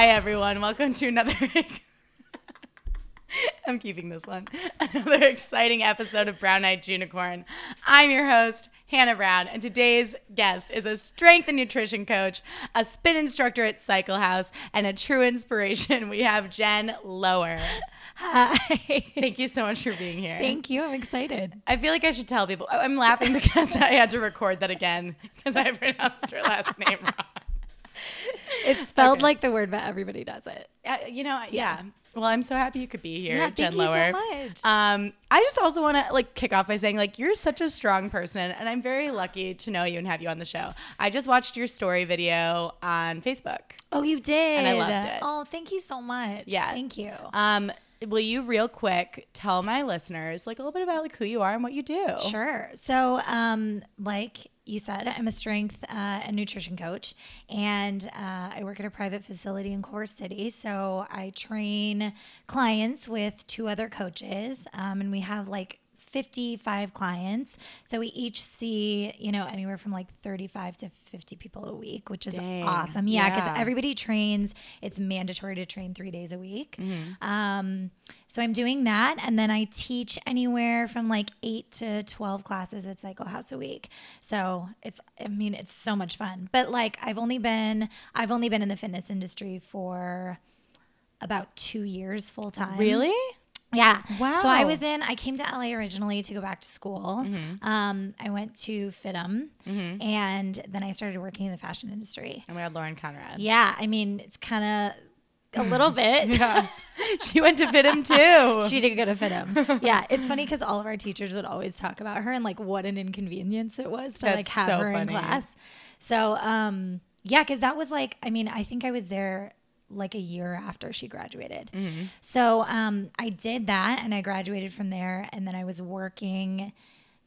Hi, everyone. Welcome to another. I'm keeping this one. Another exciting episode of Brown Eyed Unicorn. I'm your host, Hannah Brown, and today's guest is a strength and nutrition coach, a spin instructor at Cycle House, and a true inspiration. We have Jen Lower. Hi. Thank you so much for being here. Thank you. I'm excited. I feel like I should tell people. I'm laughing because I had to record that again because I pronounced her last name wrong. It's spelled Okay. like the word, but everybody does it. Uh, you know, yeah. Well, I'm so happy you could be here, Yeah, Jen thank you so Lower. much. Um, I just also want to like kick off by saying like you're such a strong person, and I'm very lucky to know you and have you on the show. I just watched your story video on Facebook. Oh, you did. And I loved it. Oh, thank you so much. Yeah. Thank you. Um, will you real quick tell my listeners like a little bit about like who you are and what you do? Sure. So, um, like you said, I'm a strength uh, and nutrition coach, and uh, I work at a private facility in Culver City. So I train clients with two other coaches, um, and we have like 55 clients. So we each see, you know, anywhere from like 35 to 50 people a week, which is Dang. awesome. Yeah, because Yeah. everybody trains. It's mandatory to train three days a week. Mm-hmm. Um, so I'm doing that, and then I teach anywhere from like eight to 12 classes at Cycle House a week. So it's, I mean, it's so much fun. But like, I've only been, I've only been in the fitness industry for about two years full time. Really? Yeah. Wow. So I was in, I came to LA originally to go back to school. Mm-hmm. Um, I went to FIDM and then I started working in the fashion industry. And we had Lauren Conrad. Yeah. I mean, it's kind of a little bit. Yeah. she went to FIDM too. she did go to FIDM. Yeah. It's funny because all of our teachers would always talk about her and like what an inconvenience it was to like have so her in class. So, um, yeah, because that was like, I mean, I think I was there like a year after she graduated. Mm-hmm. So um, I did that and I graduated from there. And then I was working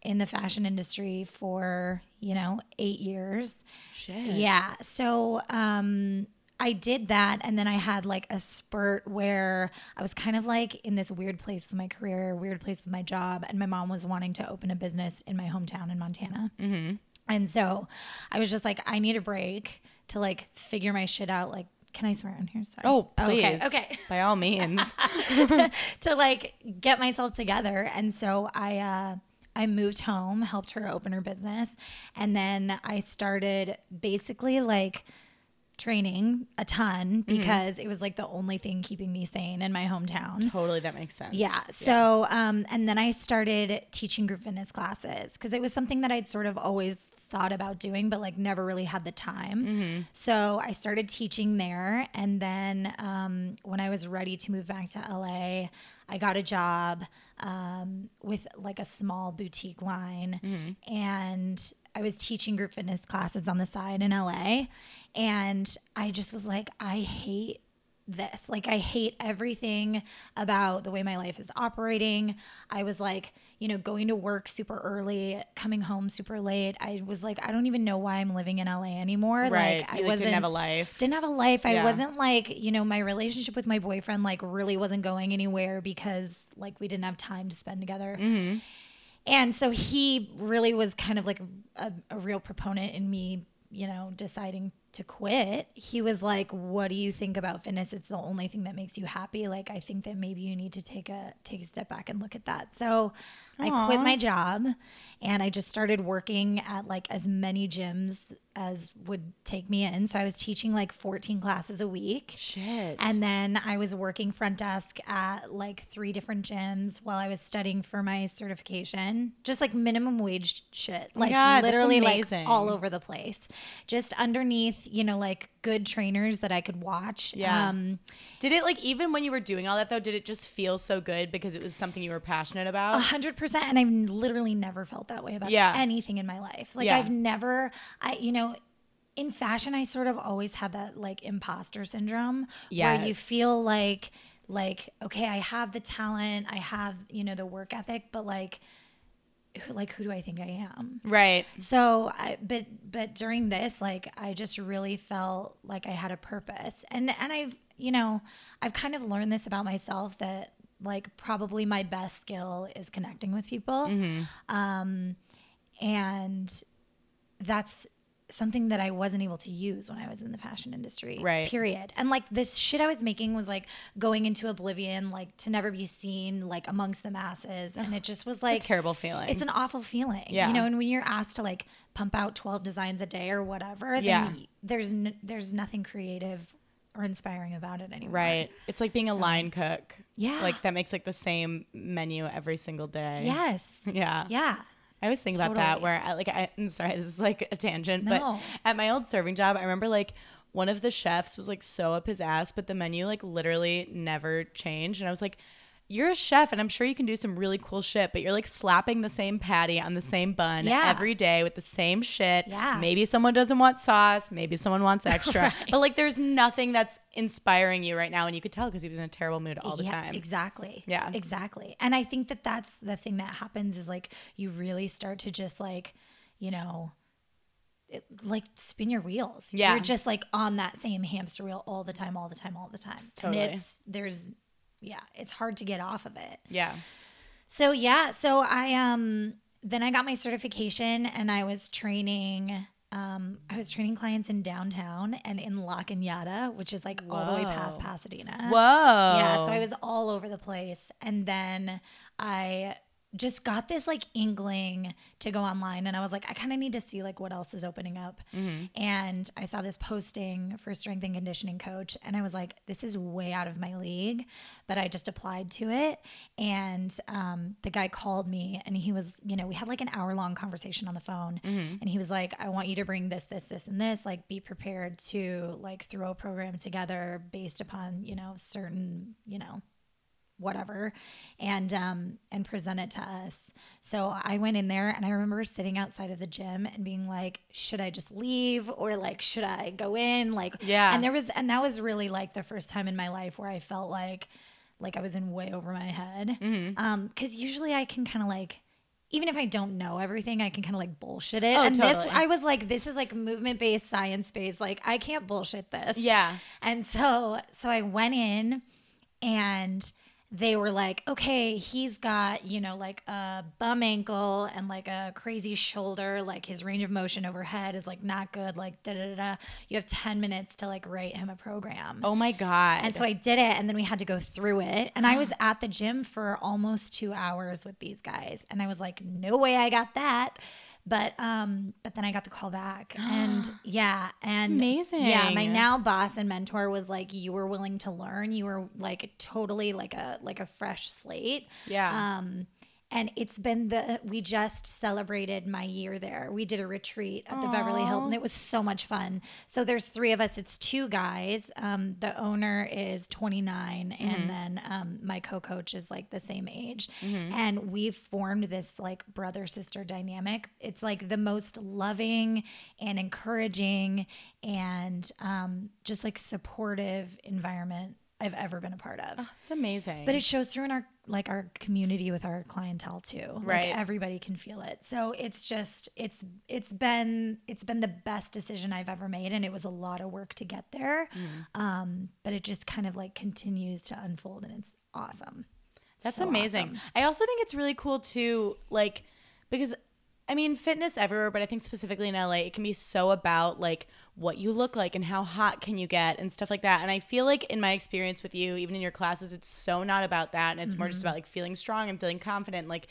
in the fashion industry for, you know, eight years. Shit. Yeah. So um, I did that. And then I had like a spurt where I was kind of like in this weird place with my career, weird place with my job. And my mom was wanting to open a business in my hometown in Montana. Mm-hmm. And so I was just like, I need a break to like figure my shit out. Like, can I swear on here? Sorry. Oh, please. Okay. Okay. By all means. to like get myself together. And so I uh I moved home, helped her open her business, and then I started basically like training a ton because it was like the only thing keeping me sane in my hometown. totally, that makes sense. Yeah. So, um, and then I started teaching group fitness classes because it was something that I'd sort of always thought about doing, but like never really had the time. Mm-hmm. So I started teaching there. And then um, when I was ready to move back to LA, I got a job um, with like a small boutique line. Mm-hmm. And I was teaching group fitness classes on the side in LA. And I just was like, I hate this. Like, I hate everything about the way my life is operating. I was like, you know, going to work super early, coming home super late. I was like, I don't even know why I'm living in LA anymore. Right. Like, I like, wasn't didn't have a life. didn't have a life. I wasn't like, you know, my relationship with my boyfriend like really wasn't going anywhere because like we didn't have time to spend together. Mm-hmm. And so he really was kind of like a, a real proponent in me, you know, deciding to quit. He was like, "What do you think about fitness? It's the only thing that makes you happy. Like, I think that maybe you need to take a take a step back and look at that." So, I quit my job and I just started working at like as many gyms as would take me in. So I was teaching like 14 classes a week. Shit. And then I was working front desk at like three different gyms while I was studying for my certification. Just like minimum wage shit. Like that's literally like all over the place. Just underneath, you know, like good trainers that I could watch. Yeah. Um Did it like even when you were doing all that though? Did it just feel so good because it was something you were passionate about? A percent. And I've literally never felt that way about Yeah. anything in my life. Like Yeah. I've never I you know, in fashion I sort of always had that like imposter syndrome where you feel like like, okay, I have the talent, I have, you know, the work ethic, but like who like who do I think I am? Right. So, I, but but during this, like, I just really felt like I had a purpose, and and I've you know I've kind of learned this about myself that like probably my best skill is connecting with people, Mm-hmm. um, and that's something that I wasn't able to use when I was in the fashion industry. Right. Period. And like this shit I was making was like going into oblivion, like to never be seen, like amongst the masses. And it just was like terrible feeling. It's an awful feeling. Yeah. You know, and when you're asked to like pump out 12 designs a day or whatever, then Yeah. there's n- there's nothing creative or inspiring about it anymore. right. It's like being a line cook. Yeah. Like that makes like the same menu every single day. Yes. Yeah. Yeah. I always think about that where I, like I, I'm sorry this is like a tangent but at my old serving job I remember like one of the chefs was like so up his ass but the menu like literally never changed and I was like you're a chef and I'm sure you can do some really cool shit but you're like slapping the same patty on the same bun Yeah. every day with the same shit Yeah. maybe someone doesn't want sauce maybe someone wants extra Right. but like there's nothing that's inspiring you right now and you could tell because he was in a terrible mood all the yeah, time Exactly. Yeah. Exactly. And I think that that's the thing that happens is like you really start to just like, you know, it, like spin your wheels. Yeah. You're just like on that same hamster wheel all the time, all the time, all the time. Totally. And it's, there's, yeah, it's hard to get off of it. yeah So yeah, so I um then I got my certification and I was training um I was training clients in downtown and in La Cañada, which is like all the way past Pasadena. whoa Yeah, so I was all over the place and then I just got this like inkling to go online and I was like I kind of need to see like what else is opening up. And I saw this posting for strength and conditioning coach and I was like this is way out of my league, but I just applied to it and um, the guy called me and he was, you know, we had like an hour long conversation on the phone and he was like I want you to bring this this this and this like be prepared to like throw a program together based upon, you know, certain, you know, whatever and um and present it to us so i went in there and i remember sitting outside of the gym and being like should i just leave or like should i go in like Yeah. and there was and that was really like the first time in my life where i felt like like i was in way over my head Mm-hmm. um because usually i can kind of like even if I don't know everything, I can kind of like bullshit it. Oh, and this. I was like, this is like movement based, science based. Like, I can't bullshit this. yeah And so so I went in and they were like, okay, he's got, you know, like a bum ankle and like a crazy shoulder, like his range of motion overhead is like not good, like da da da. da. You have 10 minutes to like write him a program. oh my god And so I did it, and then we had to go through it. And I was at the gym for almost two hours with these guys, and I was like, "No way, I got that." But um, but then I got the call back, and yeah, and amazing. Yeah, my now boss and mentor was like, "You were willing to learn. You were like totally like a like a fresh slate." yeah Um, and it's been the we just celebrated my year there. We did a retreat at the Beverly Hilton. It was so much fun. So there's three of us. It's two guys. Um, the owner is 29, and then um, my co-coach is like the same age. And we've formed this like brother sister dynamic. It's like the most loving and encouraging and um, just like supportive environment I've ever been a part of. it's amazing But it shows through in our like our community with our clientele too. Right. Like everybody can feel it. So it's just it's it's been it's been the best decision I've ever made and it was a lot of work to get there. Mm. Um, but it just kind of like continues to unfold and it's awesome. That's So amazing. awesome. I also think it's really cool too, like, because I mean, fitness everywhere, but I think specifically in LA, it can be so about like what you look like and how hot can you get and stuff like that. And I feel like in my experience with you, even in your classes, it's so not about that. And it's more Mm-hmm. just about like feeling strong and feeling confident, like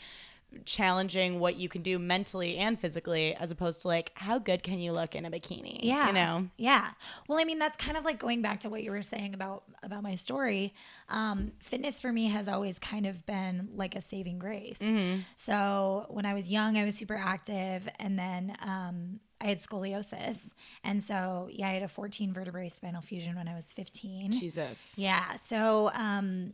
challenging what you can do mentally and physically, as opposed to like how good can you look in a bikini? Yeah. You know? Yeah. Well, I mean, that's kind of like going back to what you were saying about about my story. Um, fitness for me has always kind of been like a saving grace. So when I was young, I was super active, and then um, I had scoliosis, and so yeah, I had a 14 vertebrae spinal fusion when I was 15. Jesus. Yeah. So, um,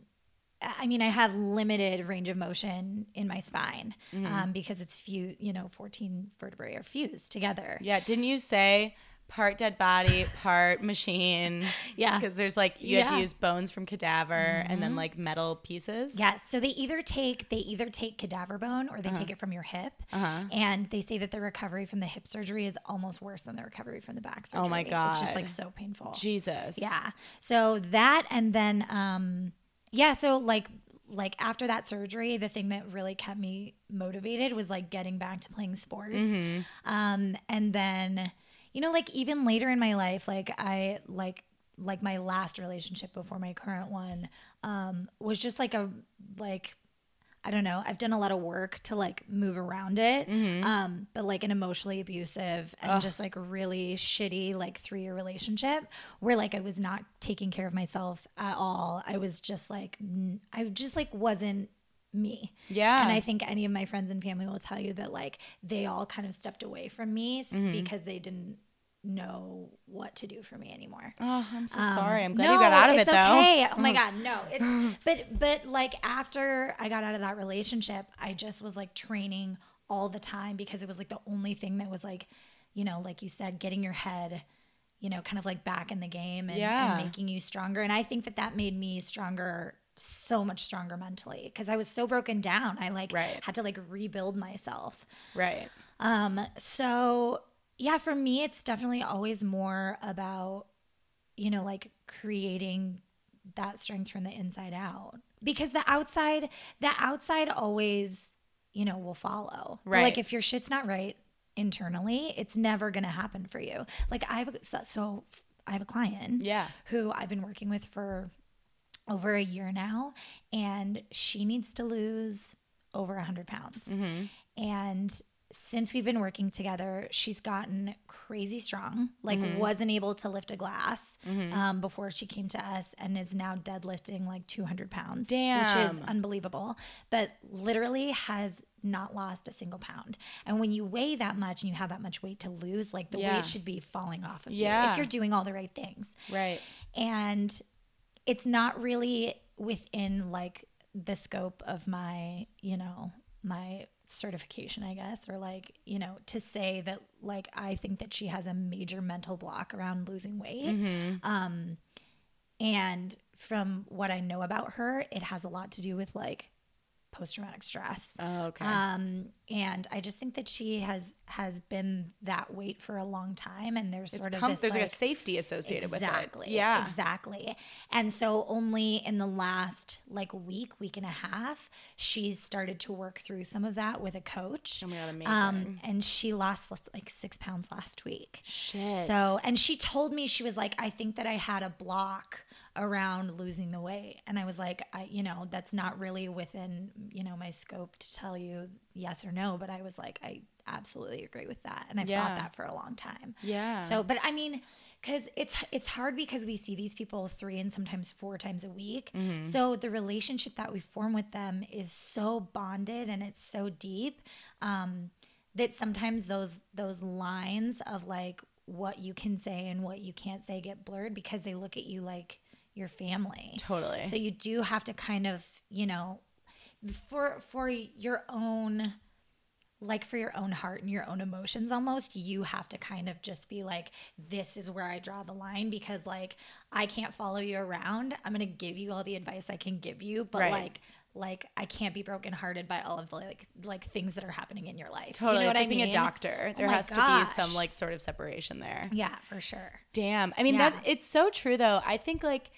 I mean, I have limited range of motion in my spine um, because it's few, you know, 14 vertebrae are fused together. Yeah. Didn't you say part dead body, part machine? Yeah. Because there's like, you have Yeah. to use bones from cadaver and then like metal pieces. Yes. So they either take they either take cadaver bone or they take it from your hip, Uh-huh. and they say that the recovery from the hip surgery is almost worse than the recovery from the back surgery. Oh my God. It's just like so painful. Jesus. Yeah. So that and then um yeah, so like like after that surgery, the thing that really kept me motivated was like getting back to playing sports. Mm-hmm. Um and then you know, like even later in my life, like I like like my last relationship before my current one um, was just like a like I don't know. I've done a lot of work to like move around it, Mm-hmm. um, but like an emotionally abusive and just like really shitty like three year relationship where like I was not taking care of myself at all. I was just like n- I just like wasn't me. Yeah. And I think any of my friends and family will tell you that like they all kind of stepped away from me Mm-hmm. because they didn't know what to do for me anymore. Oh, I'm so Um, sorry. I'm glad no, you got out of it though. It's okay. Oh my god, no. It's but but like after I got out of that relationship, I just was like training all the time because it was like the only thing that was like, you know, like you said, getting your head, you know, kind of like back in the game and, Yeah. and making you stronger. And I think that that made me stronger so much stronger mentally because I was so broken down. I like Right. had to like rebuild myself. Right. Um, so yeah, for me, it's definitely always more about, you know, like creating that strength from the inside out because the outside, the outside always, you know, will follow. But, Right. like if your shit's not right internally, it's never going to happen for you. Like I have, so- so I have a client Yeah. who I've been working with for over a year now, and she needs to lose over 100 pounds. Mm-hmm. And since we've been working together, she's gotten crazy strong, like, Mm-hmm. wasn't able to lift a glass um, before she came to us, and is now deadlifting like 200 pounds, Damn. which is unbelievable, but literally has not lost a single pound. And when you weigh that much and you have that much weight to lose, like the Yeah. weight should be falling off of you Yeah. if you're doing all the right things Right. and it's not really within like the scope of my you know my certification i guess or like you know to say that like i think that she has a major mental block around losing weight. Um and from what i know about her it has a lot to do with like post-traumatic stress Oh, okay. um and i just think that she has has been that weight for a long time and there's It's sort of this there's like, like a safety associated exactly with it. Yeah. exactly and so only in the last like week week and a half she's started to work through some of that with a coach Oh my God, amazing. um and she lost like six pounds last week Shit. so and she told me she was like i think that i had a block around losing the weight and i was like i you know that's not really within you know my scope to tell you yes or no but i was like i absolutely agree with that and i've Yeah. thought that for a long time Yeah. so but i mean because it's it's hard because we see these people three and sometimes four times a week Mm-hmm. so the relationship that we form with them is so bonded and it's so deep um, that sometimes those those lines of like what you can say and what you can't say get blurred because they look at you like your family Totally. so you do have to kind of you know for for your own like for your own heart and your own emotions almost you have to kind of just be like this is where i draw the line because like i can't follow you around i'm going to give you all the advice i can give you but Right. like like i can't be brokenhearted by all of the like like things that are happening in your life Totally. you know what it's i like mean being a doctor. Oh There my has to be some like sort of separation there. yeah for sure Damn. I mean Yeah. that it's so true though. I think like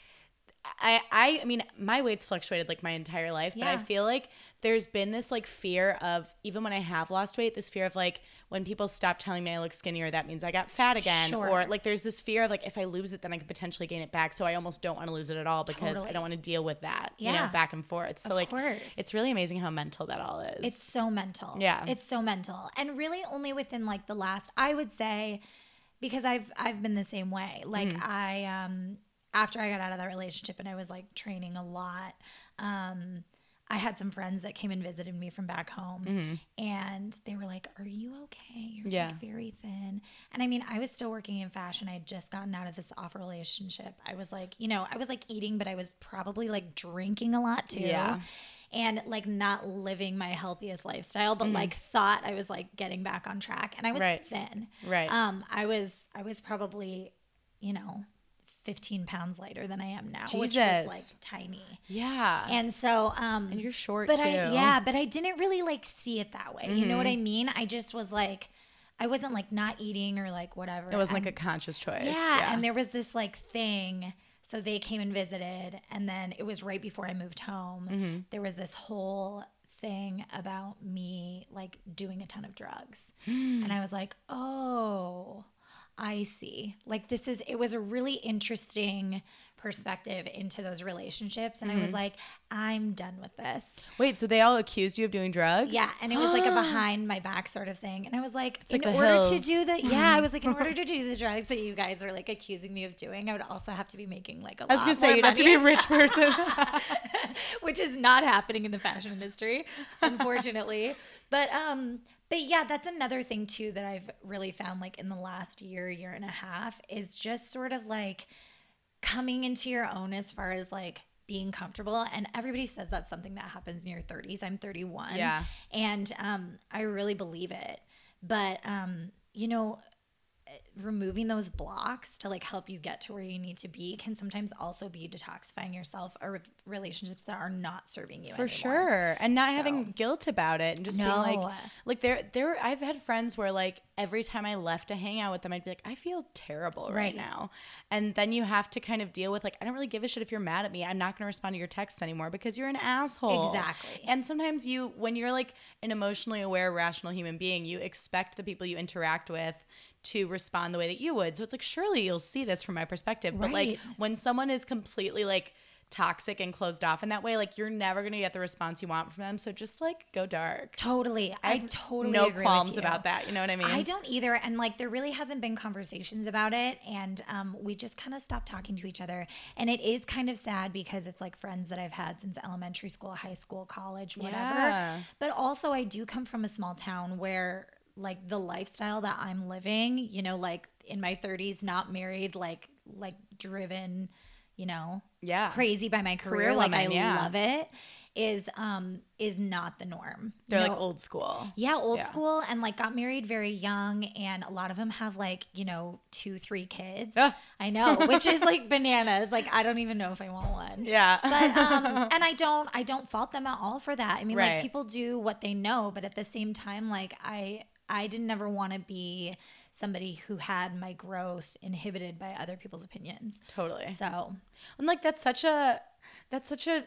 I I I mean my weight's fluctuated like my entire life, but I feel like there's been this like fear of even when I have lost weight, this fear of like when people stop telling me I look skinnier, that means I got fat again. Sure. Or like there's this fear of like if I lose it, then I could potentially gain it back. So I almost don't want to lose it at all because I don't want to deal with that. You know, back and forth. So Of like course. it's really amazing how mental that all is. It's so mental. Yeah. It's so mental. And really only within like the last I would say because I've I've been the same way. Like Mm-hmm. I um after I got out of that relationship and I was like training a lot, um I had some friends that came and visited me from back home and they were like, Are you okay? You're Mm-hmm. Yeah. like very thin. And I mean, I was still working in fashion. I had just gotten out of this off relationship. I was like, you know, I was like eating, but I was probably like drinking a lot too Yeah. and like not living my healthiest lifestyle but like thought i was like getting back on track and i was Mm-hmm. Right. thin Right. um i was i was probably you know 15 pounds lighter than i am now which was like tiny yeah. and so um And you're short but too. i yeah but i didn't really like see it that way you know what i Mm-hmm. mean i just was like i wasn't like not eating or like whatever it wasn't And- like a conscious choice. yeah, and there was this like thing. So they came and visited, and then it was right before I moved home. Mm-hmm. There was this whole thing about me like doing a ton of drugs, and I was like, oh. I see. Like this is it was a really interesting perspective into those relationships and I Mm-hmm. was like, I'm done with this. Wait, so they all accused you of doing drugs? Yeah, and it was like a behind my back sort of thing. And I was like, like in the order to do the yeah, I was like, in order to do the drugs that you guys are like accusing me of doing, I would also have to be making like a I was gonna say you'd have to be a rich person. which is not happening in the fashion industry, unfortunately. but um, but yeah, that's another thing too that I've really found like in the last year, year and a half is just sort of like coming into your own as far as like being comfortable. And everybody says that's something that happens in your 30s i'm 31 Yeah. and um, i really believe it. But um, you know removing those blocks to like help you get to where you need to be can sometimes also be detoxifying yourself or relationships that are not serving you For anymore. sure. And not having guilt about it and just being like like there there I've had friends where like every time I left to hang out with them I'd be like I feel terrible right, Right. now. And then you have to kind of deal with like I don't really give a shit if you're mad at me. I'm not going to respond to your texts anymore because you're an asshole. Exactly. And sometimes you when you're like an emotionally aware rational human being, you expect the people you interact with to respond the way that you would. So it's like surely you'll see this from my perspective. But like when someone is completely like toxic and closed off in that way, like you're never gonna get the response you want from them. So just like go dark. Totally. I, have totally no qualms about that. You know what I mean? I don't either. And like, there really hasn't been conversations about it. And um, we just kind of stopped talking to each other. And it is kind of sad because it's like friends that I've had since elementary school, high school, college, whatever. Yeah. But also, I do come from a small town where like the lifestyle that I'm living, you know, like in my 30s, not married, like, like driven, you know, Yeah. crazy by my career. Career like, I yeah. love it. Is um is not the norm. They're You like old school. yeah, old Yeah. school and like got married very young and a lot of them have like, you know, 2 3 kids. I know, which is like bananas. Like I don't even know if I want one. Yeah. But um and I don't I don't fault them at all for that. I mean Right. like people do what they know, but at the same time like I I didn't ever want to be somebody who had my growth inhibited by other people's opinions. totally. So, And like that's such a that's such a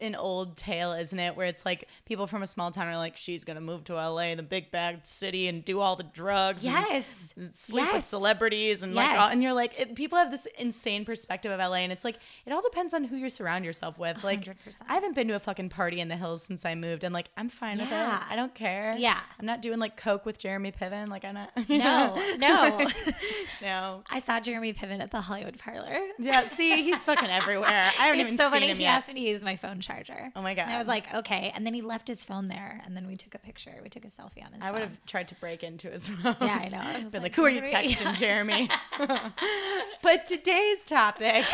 an old tale, isn't it? Where it's like people from a small town are like, she's gonna move to LA, the big bad city, and do all the drugs. and yes. sleep with celebrities and like all, and you're like it, people have this insane perspective of LA and it's like it all depends on who you surround yourself with like 100%. I haven't been to a fucking party in the hills since I moved and like I'm fine with Yeah. it I don't care Yeah. I'm not doing like coke with Jeremy Piven like I'm not No, no. no I saw Jeremy Piven at the Hollywood Parlor. yeah see he's fucking everywhere I even it's so seen funny. him He yet asked me to use my phone charger. Oh my God. And I was like, okay. And then he left his phone there, and then we took a picture. We took a selfie on his. I would have tried to break into his phone. Yeah, I know. I was Been like, like, who are you what are we-" texting, Jeremy? but today's topic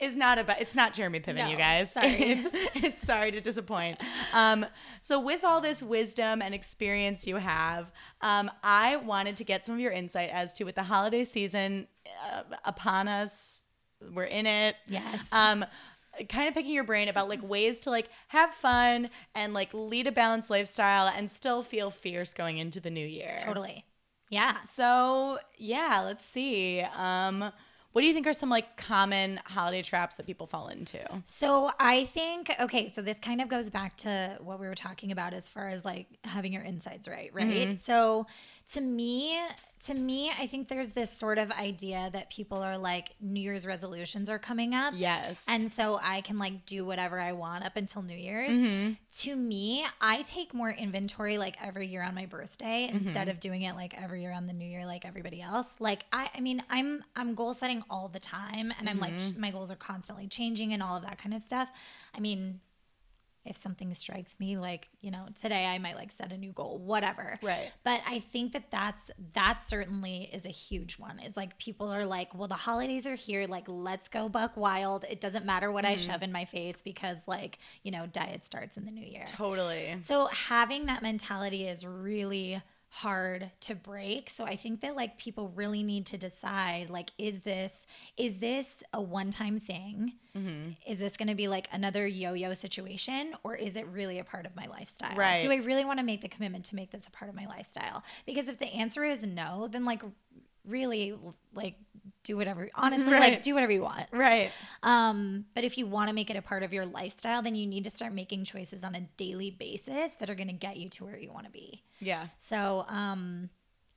is not about. It's not Jeremy Piven, No, you guys. sorry. It's, it's sorry to disappoint. Um, so with all this wisdom and experience you have, um, I wanted to get some of your insight as to with the holiday season uh, upon us. We're in it. Yes. Um, kind of picking your brain about like ways to like have fun and like lead a balanced lifestyle and still feel fierce going into the new year. totally. Yeah. So yeah, let's see. Um, what do you think are some like common holiday traps that people fall into? So I think okay, so this kind of goes back to what we were talking about as far as like having your insides right, right? Mm-hmm. So to me, to me, I think there's this sort of idea that people are like New Year's resolutions are coming up. Yes. And so I can like do whatever I want up until New Year's. Mm-hmm. To me, I take more inventory like every year on my birthday Mm-hmm. instead of doing it like every year on the New Year like everybody else. Like I I mean, I'm I'm goal setting all the time and I'm like Mm-hmm. my goals are constantly changing and all of that kind of stuff. I mean, if something strikes me like, you know, today I might like set a new goal, whatever. Right. But I think that that's that certainly is a huge one. Is like people are like, well, the holidays are here. Like, let's go buck wild. It doesn't matter what I mm-hmm. shove in my face because, like, you know, diet starts in the new year. totally. So having that mentality is really hard to break. So I think that like people really need to decide like is this is this a one-time thing? Mm-hmm. Is this going to be like another yo-yo situation or is it really a part of my lifestyle? Right. Do I really want to make the commitment to make this a part of my lifestyle? Because if the answer is no, then like really like do whatever honestly Right. like do whatever you want. Right. Um, but if you want to make it a part of your lifestyle, then you need to start making choices on a daily basis that are going to get you to where you want to be. Yeah. So, um,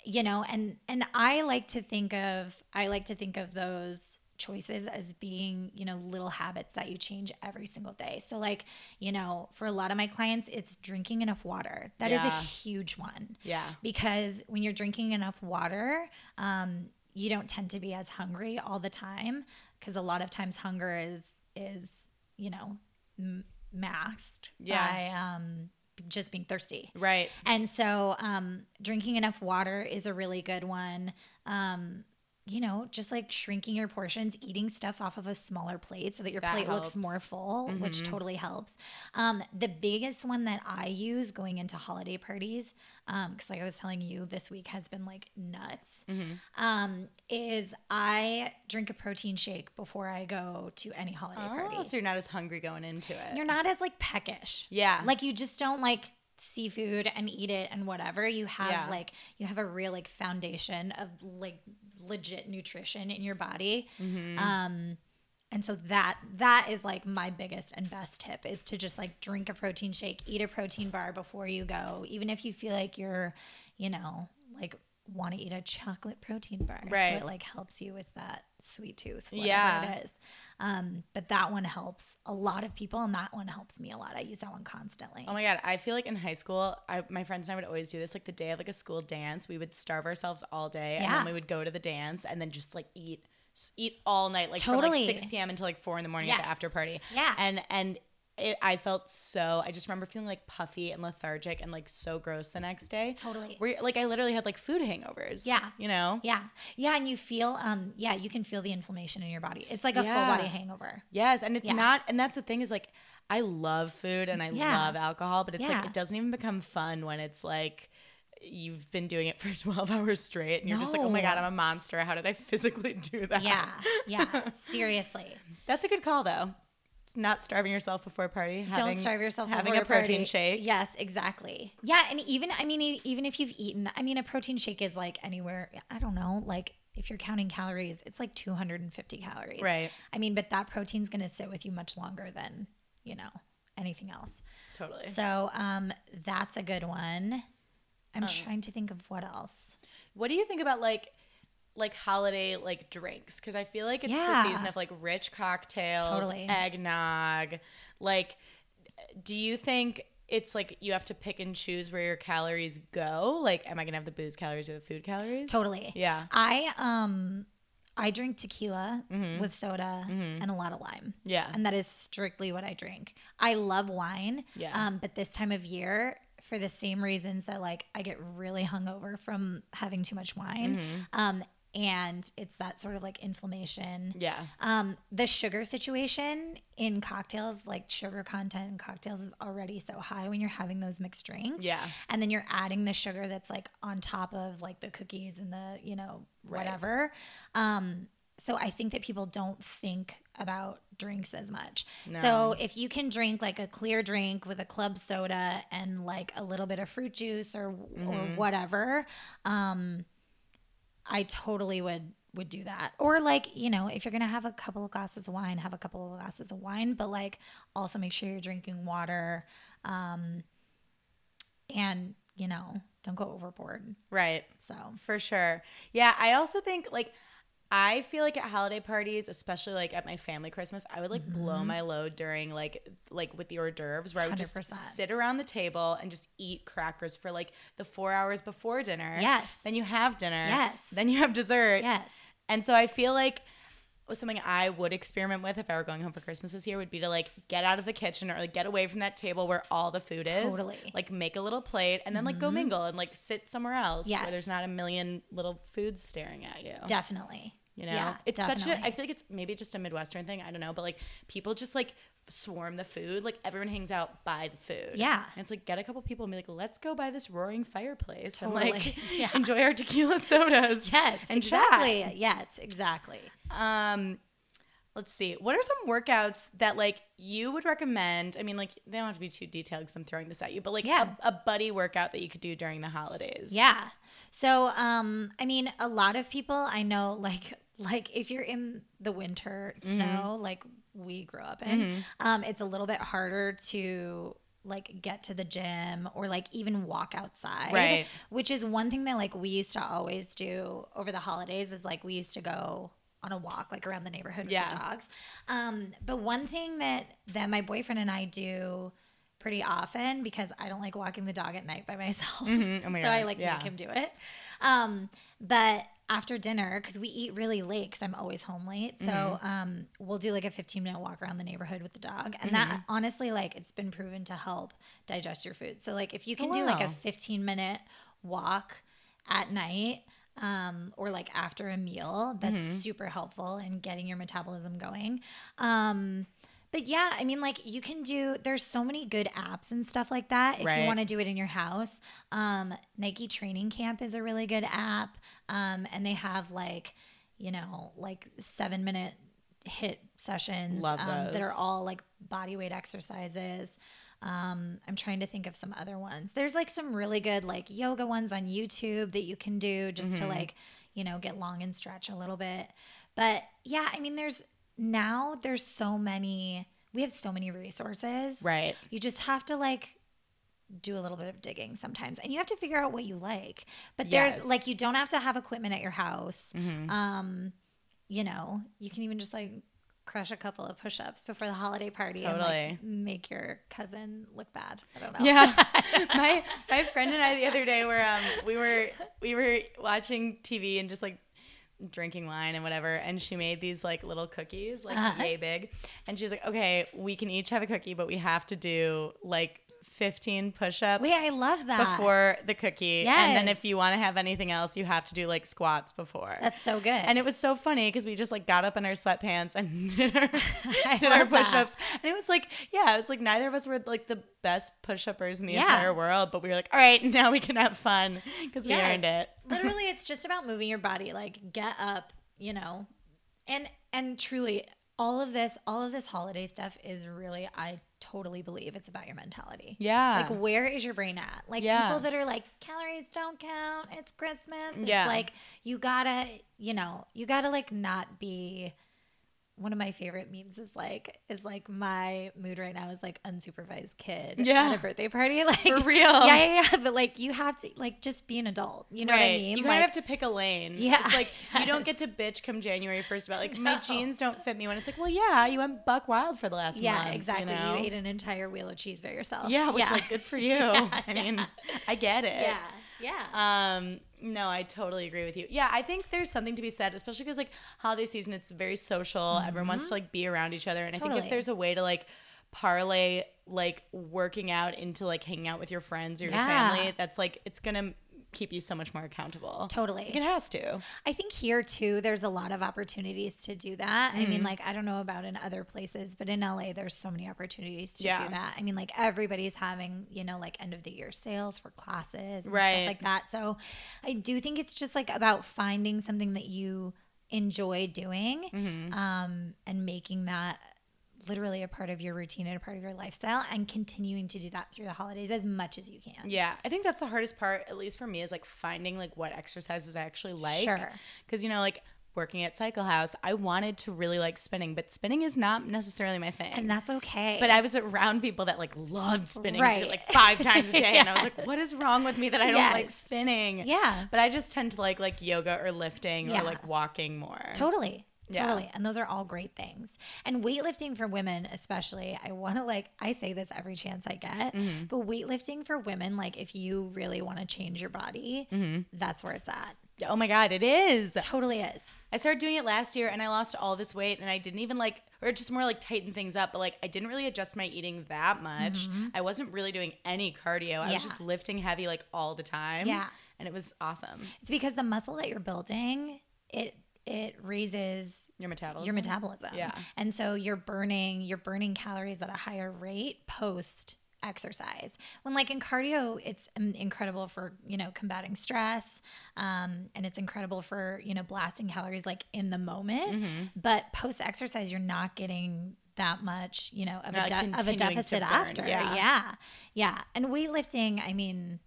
you know, and and I like to think of I like to think of those choices as being, you know, little habits that you change every single day. So like, you know, for a lot of my clients, it's drinking enough water. That is Yeah. a huge one. Yeah. Because when you're drinking enough water, um, you don't tend to be as hungry all the time because a lot of times hunger is is, you know, m- masked Yeah. by um just being thirsty. Right. And so, um, drinking enough water is a really good one. Um, you know, just like shrinking your portions, eating stuff off of a smaller plate so that your That plate looks more helps. full, which totally helps. Um, the biggest one that I use going into holiday parties, because like I was telling you, this week has been like nuts, um, is I drink a protein shake before I go to any holiday party. Oh, so you're not as hungry going into it. You're not as like peckish. Yeah. Like you just don't like seafood and eat it and whatever. You have Yeah. like you have a real like foundation of like legit nutrition in your body. Mm-hmm. Um and so that that is like my biggest and best tip is to just like drink a protein shake, eat a protein bar before you go, even if you feel like you're, you know, like want to eat a chocolate protein bar. Right. So it like helps you with that sweet tooth, whatever Yeah. it is. Um, but that one helps a lot of people and that one helps me a lot. I use that one constantly. Oh my god, I feel like in high school, I, my friends and I would always do this. Like the day of like a school dance, we would starve ourselves all day, and then we would go to the dance, and then just like eat, eat all night, like from like six p.m. until like four in the morning at the after party. Yeah. and and it, I felt so. I just remember feeling like puffy and lethargic and like so gross the next day. Totally. Where like I literally had like food hangovers. Yeah. you know. Yeah. Yeah. And you feel, um, yeah, you can feel the inflammation in your body. It's like a Yeah. full body hangover. Yes, and it's Yeah. not, and that's the thing is like, I love food and I Yeah. love alcohol, but it's like it doesn't even become fun when it's like you've been doing it for 12 hours straight and you're just like, oh my God, I'm a monster. How did I physically do that? Yeah. Yeah. Seriously. That's a good call though. Not starving yourself before a party. Don't starve yourself Having a protein party. shake. Yes, exactly. Yeah, and even I mean, even if you've eaten, I mean, a protein shake is like anywhere. I don't know, like if you're counting calories, it's like 250 calories. Right. I mean, but that protein's going to sit with you much longer than you know anything else. Totally. So um, that's a good one. I'm Um, trying to think of what else. What do you think about like like holiday like drinks? Because I feel like it's Yeah. the season of like rich cocktails, Totally. eggnog. Like, do you think it's like you have to pick and choose where your calories go? Like, am I gonna have the booze calories or the food calories? Totally. Yeah. I um I drink tequila with soda and a lot of lime. Yeah. And that is strictly what I drink. I love wine. Yeah. Um, but this time of year, for the same reasons that like I get really hungover from having too much wine. Um, and it's that sort of like inflammation. Yeah. Um, the sugar situation in cocktails, like sugar content in cocktails is already so high when you're having those mixed drinks. Yeah. And then you're adding the sugar that's like on top of like the cookies and the, you know, Right. whatever. Um, so I think that people don't think about drinks as much. So if you can drink like a clear drink with a club soda and like a little bit of fruit juice or or whatever, um, I totally would would do that. Or like, you know, if you're going to have a couple of glasses of wine, have a couple of glasses of wine, but like also make sure you're drinking water um and, you know, don't go overboard. Right. So, For sure. Yeah. I also think like I feel like at holiday parties, especially like at my family Christmas, I would like Mm-hmm. blow my load during like like with the hors d'oeuvres where I would just 100%. sit around the table and just eat crackers for like the four hours before dinner. Yes. Then you have dinner. Yes. Then you have dessert. yes. And so I feel like something I would experiment with if I were going home for Christmas this year would be to like get out of the kitchen or like get away from that table where all the food is. Totally. Mm-hmm. Like make a little plate and then like go mingle and like sit somewhere else Yes. where there's not a million little foods staring at you. Definitely. You know, Yeah, it's such a. I feel like it's maybe just a Midwestern thing. I don't know, but like people just like swarm the food. Like everyone hangs out by the food. Yeah. and it's like get a couple people and be like, let's go by this roaring fireplace and Totally. like Yeah. enjoy our tequila sodas. Yes, and exactly. chat. Yes, exactly. Um, let's see. What are some workouts that like you would recommend? I mean, like they don't have to be too detailed because I'm throwing this at you, but like Yeah. a, a buddy workout that you could do during the holidays. Yeah. So, um, I mean, a lot of people I know, like, like if you're in the winter Mm-hmm. snow, like we grew up in, um, it's a little bit harder to like get to the gym or like even walk outside. Right. Which is one thing that like we used to always do over the holidays is like we used to go on a walk like around the neighborhood with Yeah. the dogs. Um, but one thing that that my boyfriend and I do pretty often because I don't like walking the dog at night by myself. Mhm. Oh my so I like Yeah. make him do it. Um, but after dinner, because we eat really late, because I'm always home late, so Mm-hmm. um, we'll do like a 15 minute walk around the neighborhood with the dog, and Mm-hmm. that honestly, like, it's been proven to help digest your food. So like, if you can Oh, do like a 15 minute walk at night. Um, or like after a meal, that's Mm-hmm. super helpful in getting your metabolism going. Um, but yeah, I mean, like you can do. There's so many good apps and stuff like that if you want to do it in your house. Um, Nike Training Camp is a really good app, um, and they have like, you know, like seven minute HIIT sessions um, that are all like body weight exercises. Um, I'm trying to think of some other ones. There's like some really good like yoga ones on YouTube that you can do just Mm-hmm. to like, you know, get long and stretch a little bit. But yeah, I mean, there's now there's so many. We have so many resources. Right. You just have to like do a little bit of digging sometimes and you have to figure out what you like but there's Yes. like you don't have to have equipment at your house Mm-hmm. um you know you can even just like crush a couple of push-ups before the holiday party and Totally. like make your cousin look bad i don't know Yeah. my my friend and I the other day were um we were we were watching TV and just like drinking wine and whatever and she made these like little cookies like Uh-huh. yay big and she was like okay we can each have a cookie but we have to do like 15 push-ups wait i love that before the cookie Yes. and then if you want to have anything else you have to do like squats before that's so good and it was so funny because we just like got up in our sweatpants and did our, did our push-ups. And it was like, yeah, it was like neither of us were like the best push-uppers in the Yeah. entire world, but we were like, all right, now we can have fun because we Yes. earned it. literally it's just about moving your body like get up you know and and truly all of this all of this holiday stuff is really i totally believe it's about your mentality Yeah. like where is your brain at like Yeah. people that are like calories don't count it's christmas it's Yeah. like you gotta you know you gotta like not be one of my favorite memes is like is like my mood right now is like unsupervised kid Yeah. at a birthday party like For real. yeah yeah yeah but like you have to like just be an adult you know what I mean You like of have to pick a lane. Yeah. It's like you don't get to bitch come January 1st about like my jeans don't fit me when it's like, well, yeah, you went buck wild for the last yeah month. exactly You, you, ate an entire wheel of cheese by yourself yeah, which yeah like good for you. I mean, I get it. yeah yeah Um, no, I totally agree with you. Yeah, I think there's something to be said, especially because like holiday season, it's very social. Everyone wants to like be around each other, and I think Mm-hmm. If there's a way to like parlay like working out into like hanging out with your friends or your Yeah. family, that's like it's gonna keep you so much more accountable. Totally. Like, it has to. I think here too, there's a lot of opportunities to do that. I Mm-hmm. mean, like, I don't know about in other places, but in LA, there's so many opportunities to Yeah. do that. I mean, like, everybody's having, you know, like end of the year sales for classes and Right. stuff like that. So I do think it's just like about finding something that you enjoy doing Mm-hmm. um, and making that literally a part of your routine and a part of your lifestyle and continuing to do that through the holidays as much as you can. Yeah, I think that's the hardest part, at least for me, is like finding like what exercises I actually like. Sure. Because you know, like working at Cycle House, I wanted to really like spinning, but spinning is not necessarily my thing. And that's okay. But I was around people that like loved spinning Right. like five times a day, and I was like, "What is wrong with me that I don't like spinning?" Yeah. but I just tend to like like yoga or lifting Yeah. or like walking more. Totally. Yeah. Totally. And those are all great things. And weightlifting for women, especially, I want to like, I say this every chance I get, Mm-hmm. but weightlifting for women, like, if you really want to change your body, Mm-hmm. that's where it's at. Oh my god, it is. Totally is. I started doing it last year, and I lost all this weight, and I didn't even like, or just more like tighten things up. But like, I didn't really adjust my eating that much. I wasn't really doing any cardio. I Mm-hmm. Yeah. was just lifting heavy like all the time. Yeah. and it was awesome. It's because the muscle that you're building, it, it raises Your metabolism. your metabolism. Yeah. And so you're burning you're burning calories at a higher rate post exercise. When like in cardio, it's incredible for you know combating stress, um, and it's incredible for you know blasting calories like in the moment. Mm-hmm. But post exercise, you're not getting that much you know of, a, de- of a deficit after. yeah. yeah, yeah. And weightlifting, I mean.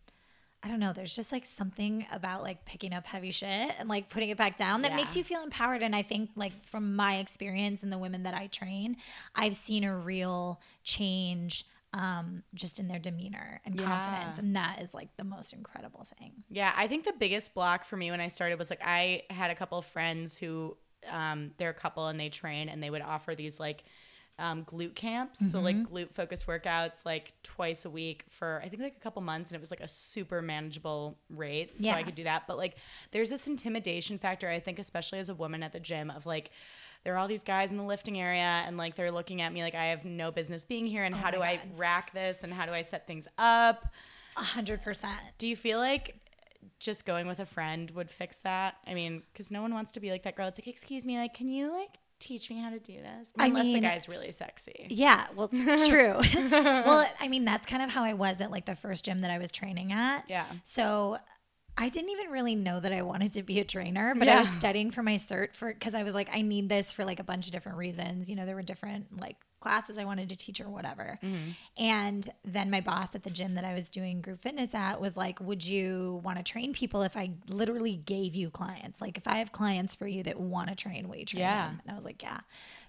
I don't know. There's just like something about like picking up heavy shit and like putting it back down that Yeah. makes you feel empowered. And I think like from my experience and the women that I train, I've seen a real change um, just in their demeanor and Yeah. confidence. And that is like the most incredible thing. Yeah, I think the biggest block for me when I started was like I had a couple of friends who um, they're a couple and they train and they would offer these like um, glute camps, so like glute focused workouts like twice a week for I think like a couple months, and it was like a super manageable rate, so I could do that. But like, there's this intimidation factor I think, especially as a woman at the gym, of like. There are all these guys in the lifting area, and like they're looking at me like I have no business being here, and how my do I rack this, and how do I set things up? A hundred percent. Do you feel like just going with a friend would fix that? I mean, because no one wants to be like that girl. It's like, excuse me, like, can you like teach me how to do this? I Unless mean- the guy's really sexy. Yeah, well, true. well, I mean, that's kind of how I was at like the first gym that I was training at. Yeah. So I didn't even really know that I wanted to be a trainer, but I was studying for my cert for because I was like, I need this for like a bunch of different reasons. You know, there were different like classes I wanted to teach or whatever. Mm-hmm. And then my boss at the gym that I was doing group fitness at was like, Would you want to train people if I literally gave you clients? Like, if I have clients for you that want to train, you train Yeah. them? And I was like, Yeah.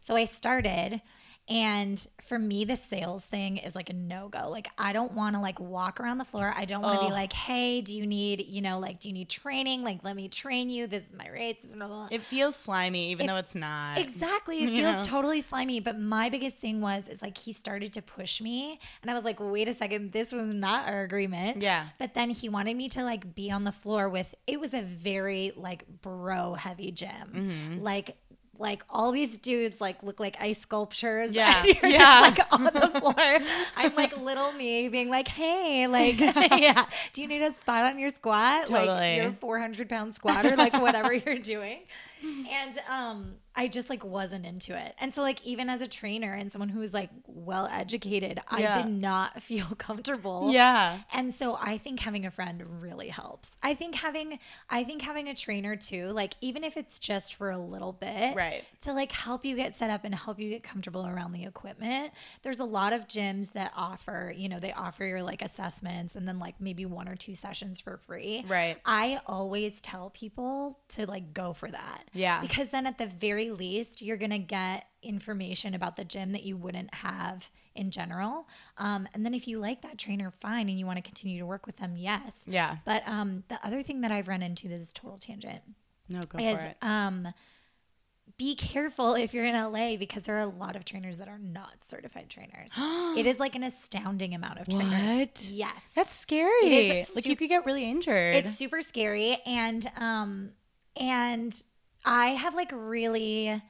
So I started. And for me, the sales thing is like a no go. Like, I don't want to like walk around the floor. I don't want to be like, hey, do you need, you know, like, do you need training? Like, let me train you. This is my rates. Blah, blah. It feels slimy, even It- though it's not. Exactly. It feels know? totally slimy. But my biggest thing was, is like he started to push me. And I was like, wait a second, this was not our agreement. Yeah. But then he wanted me to like be on the floor with, it was a very like bro heavy gym. Mm-hmm. Like, like all these dudes like look like ice sculptures. Yeah. You're Yeah. just like on the floor. I'm like little me being like, hey, like, yeah, do you need a spot on your squat? Totally. Like your 400 pound squatter, like whatever you're doing. And um, I just like wasn't into it. And so like even as a trainer and someone who was like well educated, I did not feel comfortable. Yeah. And so I think having a friend really helps. I think having I think having a trainer too, like even if it's just for a little bit, Right. to like help you get set up and help you get comfortable around the equipment. There's a lot of gyms that offer, you know, they offer your like assessments and then like maybe one or two sessions for free. Right. I always tell people to like go for that. Yeah. Because then at the very least, you're going to get information about the gym that you wouldn't have in general. Um, and then if you like that trainer, fine, and you want to continue to work with them, yes. Yeah. But um, the other thing that I've run into, this is total tangent, No, go is for it. um, be careful if you're in LA because there are a lot of trainers that are not certified trainers. it is like an astounding amount of trainers. What? Yes. That's scary. It is like you could get really injured. it's super scary and um and I have like really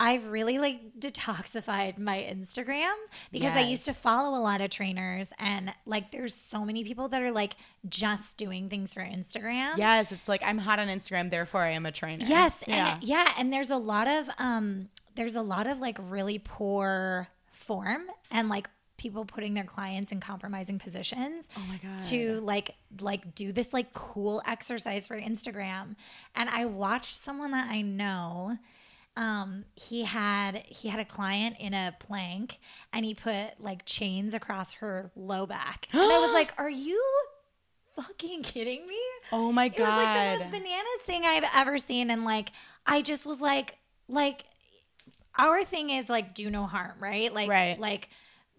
I've really like detoxified my Instagram because I used to follow a lot of trainers and like there's so many people that are like just doing things for Instagram. yes, it's like I'm hot on Instagram, therefore I am a trainer. Yes, Yeah. and yeah, and there's a lot of um there's a lot of like really poor form and like people putting their clients in compromising positions Oh my God. to like like do this like cool exercise for Instagram. And I watched someone that I know um he had he had a client in a plank and he put like chains across her low back. And I was like, "Are you fucking kidding me?" oh my god It was like the most bananas thing I've ever seen. And like, I just was like, like, our thing is like, do no harm, right? Like, Right. like,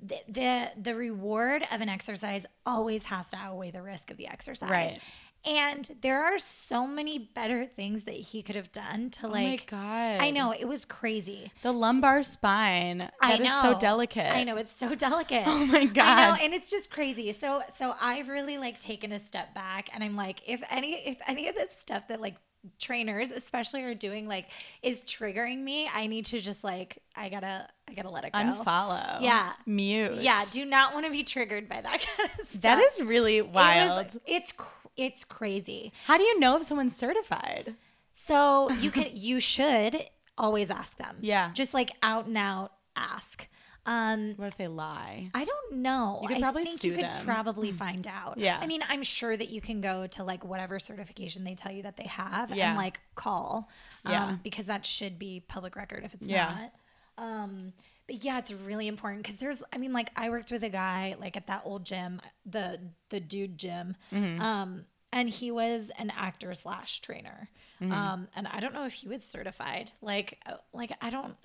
the, the the reward of an exercise always has to outweigh the risk of the exercise. Right. And there are so many better things that he could have done to oh my like god. I know it was crazy. The lumbar spine. That I is know. so delicate. I know it's so delicate. Oh my I know, God. and it's just crazy. So so I've really like taken a step back, and I'm like, if any if any of this stuff that like trainers especially are doing like is triggering me, I need to just like I gotta I gotta let it go. Unfollow. Yeah. Mute. Yeah, do not want to be triggered by that kind of stuff. That is really It was- wild. it's it's crazy. How do you know if someone's certified? So you can you should always ask them. Yeah. Just like out and out ask. Um What if they lie? I don't know. You could I probably think sue you could them. probably find out. Yeah. I mean, I'm sure that you can go to like whatever certification they tell you that they have Yeah. and like call. Um, Yeah. because that should be public record if it's Yeah. not. Um but yeah, it's really important because there's I mean, like I worked with a guy like at that old gym, the the dude gym. Mm-hmm. Um and he was an actor slash trainer. Mm-hmm. Um, and I don't know if he was certified. Like, uh, like I don't,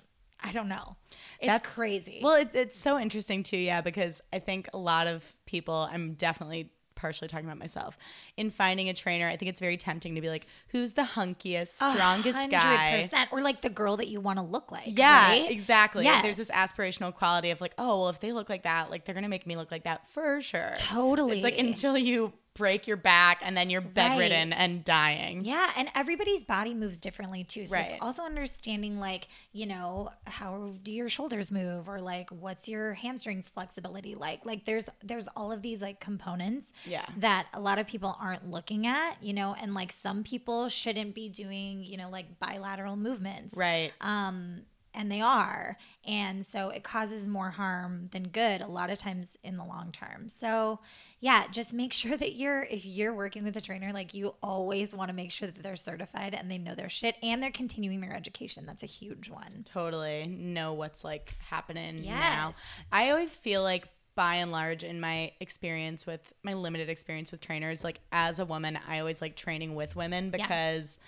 I don't know. It's That's- crazy. Well, it, it's so interesting too, yeah, because I think a lot of people, I'm definitely partially talking about myself, in finding a trainer, I think it's very tempting to be like, who's the hunkiest, strongest guy? 100%. Or like the girl that you want to look like. Yeah, right? exactly. Like, There's this aspirational quality of like, oh, well, if they look like that, like they're gonna make me look like that for sure. Totally. It's like until you break your back and then you're bedridden Right. and dying. Yeah, and everybody's body moves differently too. So Right. it's also understanding like, you know, how do your shoulders move or like what's your hamstring flexibility like? Like there's there's all of these like components Yeah. that a lot of people aren't looking at, you know, and like some people shouldn't be doing, you know, like bilateral movements. Right. Um and they are. And so it causes more harm than good a lot of times in the long term. So, yeah, just make sure that you're, if you're working with a trainer, like you always want to make sure that they're certified and they know their shit and they're continuing their education. That's a huge one. totally know what's like happening now. I always feel like by and large in my experience with my limited experience with trainers, like as a woman, I always like training with women Yes. because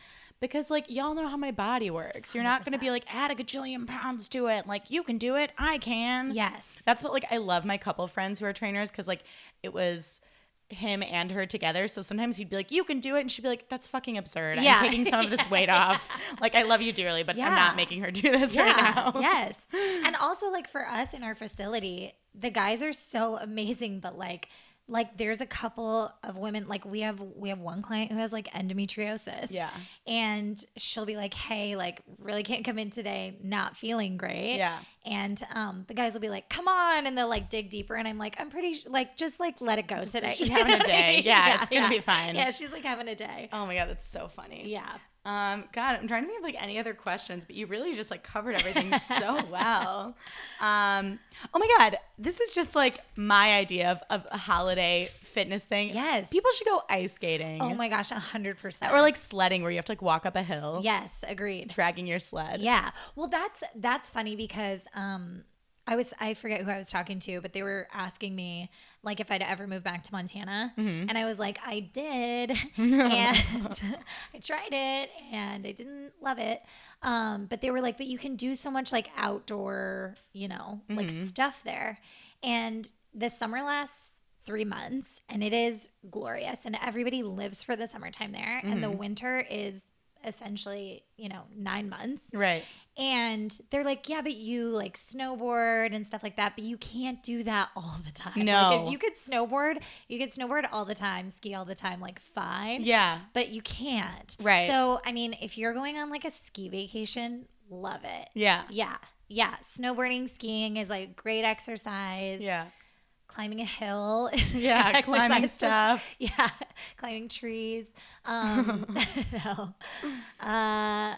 because like y'all know how my body works. You're not going to be like add a gajillion pounds to it. Like you can do it, I can. Yes. That's what like I love my couple friends who are trainers cuz like it was him and her together. So sometimes he'd be like, "You can do it," and she'd be like, "That's fucking absurd. Yeah. I'm taking some of this weight off. Like, I love you dearly, but I'm not making her do this right now." yes. And also like for us in our facility, the guys are so amazing, but like like there's a couple of women like we have we have one client who has like endometriosis. Yeah. And she'll be like, "Hey, like really can't come in today, not feeling great." Yeah. And um the guys will be like, "Come on." And they'll like dig deeper and I'm like, "I'm pretty sh- like just like let it go today." She's having a day. Yeah, it's gonna be fine. Yeah, she's like having a day. Oh my god, that's so funny. Yeah. Um, God, I'm trying to think of like any other questions, but you really just like covered everything so well. Um, oh my God, this is just like my idea of, of a holiday fitness thing. Yes. people should go ice skating. Oh my gosh, a hundred percent. or like sledding, where you have to like walk up a hill, Yes, agreed. dragging your sled. Yeah. Well, that's that's funny because um I was I forget who I was talking to, but they were asking me like if I'd ever move back to Montana, Mm-hmm. and I was like, I did, and I tried it, and I didn't love it. Um, but they were like, but you can do so much like outdoor, you know, like Mm-hmm. stuff there, and this summer lasts three months, and it is glorious, and everybody lives for the summertime there, and Mm-hmm. the winter is essentially you know nine months Right. and they're like, yeah, but you like snowboard and stuff like that, but you can't do that all the time. Like, No. if you could snowboard, you could snowboard all the time, ski all the time, like fine. Yeah. But you can't. Right. So, I mean, if you're going on like a ski vacation, love it. Yeah. Yeah. Yeah. Snowboarding, skiing is like great exercise. Yeah. Climbing a hill is Yeah, exercise. climbing stuff. Yeah. Climbing trees. Um, no. Uh,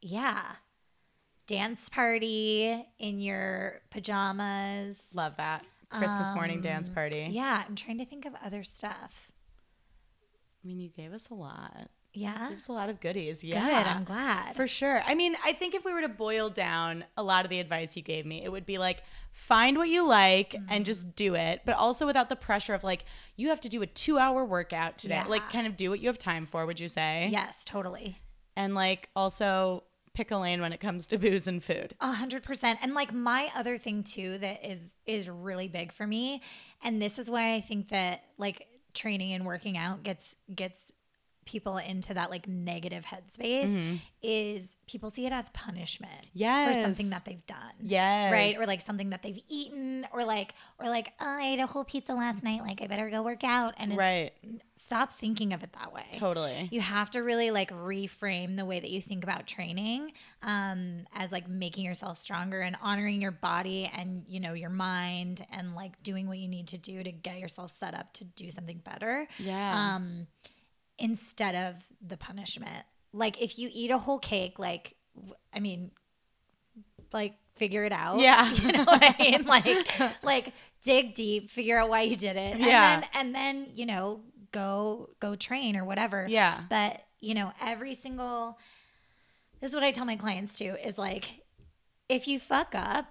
yeah. Dance party in your pajamas. Love that. Christmas morning dance party. Um, Yeah, I'm trying to think of other stuff. I mean, you gave us a lot. Yeah. Us a lot of goodies. Good. Yeah. I'm glad. For sure. I mean, I think if we were to boil down a lot of the advice you gave me, it would be like find what you like Mm-hmm. and just do it, but also without the pressure of like you have to do a 2-hour workout today. Yeah. Like kind of do what you have time for, would you say? yes, totally. And like also pick a lane when it comes to booze and food. A hundred percent. And like my other thing too that is is really big for me, and this is why I think that like training and working out gets gets people into that like negative headspace is people see it as punishment for something that they've done. Yes. Right. Or like something that they've eaten or like or like, oh, I ate a whole pizza last night, like I better go work out. And it's Right. stop thinking of it that way. Totally. You have to really like reframe the way that you think about training um, as like making yourself stronger and honoring your body and you know your mind and like doing what you need to do to get yourself set up to do something better Yeah. um, instead of the punishment. Like if you eat a whole cake, like I mean, like figure it out. Yeah. you know what I mean. Like like dig deep, figure out why you did it, and Yeah. then and then you know go go train or whatever. Yeah. But you know every single. This is what I tell my clients too. Is like if you fuck up.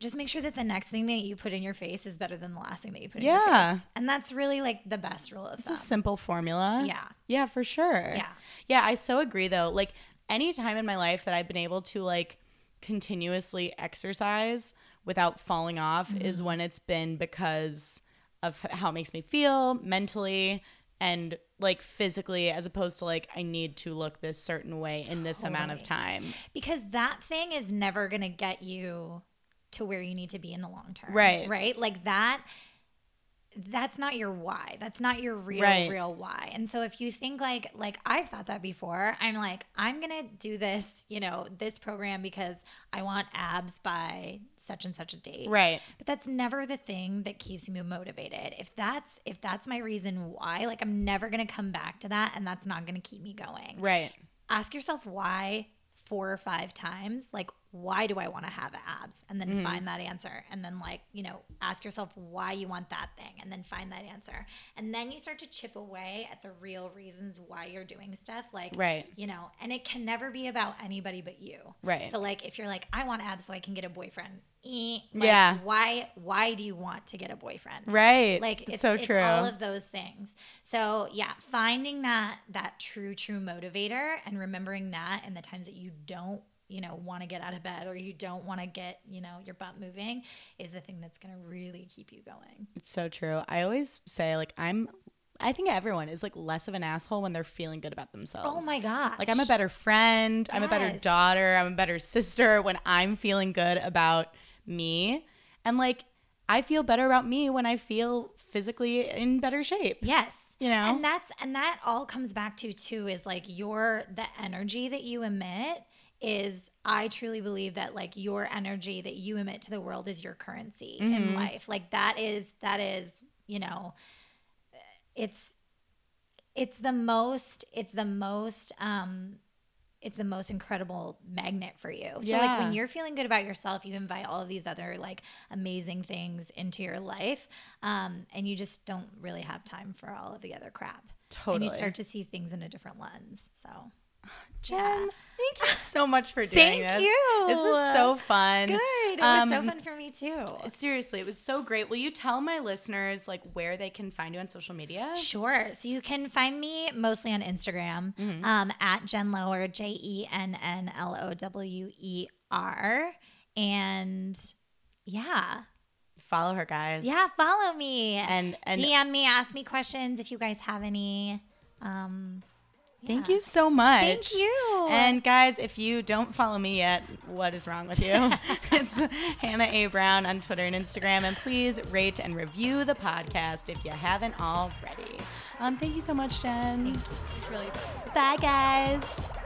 Just make sure that the next thing that you put in your face is better than the last thing that you put in your face. And that's really like the best rule of It's thumb. a simple formula. Yeah. Yeah, for sure. Yeah. Yeah, I so agree though. Like any time in my life that I've been able to like continuously exercise without falling off mm-hmm. is when it's been because of how it makes me feel mentally and like physically as opposed to like I need to look this certain way in this amount of time. because that thing is never going to get you to where you need to be in the long term. Right. Right? Like that that's not your why. That's not your real Right. real why. And so if you think like like I've thought that before, I'm like I'm going to do this, you know, this program because I want abs by such and such a date. Right. But that's never the thing that keeps me motivated. If that's if that's my reason why, like I'm never going to come back to that and that's not going to keep me going Right. ask yourself why four or five times like why do i want to have abs and then Mm-hmm. find that answer and then like you know ask yourself why you want that thing and then find that answer and then you start to chip away at the real reasons why you're doing stuff like Right. you know and it can never be about anybody but you Right. so like if you're like i want abs so i can get a boyfriend eh, like, Yeah. why why do you want to get a boyfriend Right. like It's it's, so it's true. all of those things so yeah finding that that true true motivator and remembering that in the times that you don't you know want to get out of bed or you don't want to get you know your butt moving is the thing that's going to really keep you going It's so true. I always say like I'm I think everyone is like less of an asshole when they're feeling good about themselves. oh my god Like I'm a better friend, I'm a better daughter, I'm a better sister when I'm feeling good about me. And like I feel better about me when I feel physically in better shape. yes You know? and that's and that all comes back to too is like your the energy that you emit is i truly believe that like your energy that you emit to the world is your currency Mm-hmm. in life like that is that is you know it's it's the most it's the most um it's the most incredible magnet for you. So like when you're feeling good about yourself, you invite all of these other like amazing things into your life, um, and you just don't really have time for all of the other crap. Totally. And you start to see things in a different lens. So Jenn, Yeah. thank you so much for doing Thank this. Thank you. This was so fun. good. It was so Um, fun for me too. Seriously, it was so great. Will you tell my listeners like where they can find you on social media? Sure. So you can find me mostly on Instagram Mm-hmm. um, at Jenn Lower, J E N N L O W E R. And yeah. Follow her, guys. Yeah, follow me. And and DM me, ask me questions if you guys have any. Um, Thank you so much. Thank you. And guys, if you don't follow me yet, what is wrong with you? it's Hannah A. Brown on Twitter and Instagram. And please rate and review the podcast if you haven't already. Um, thank you so much, Jenn. It's really fun. Bye, guys.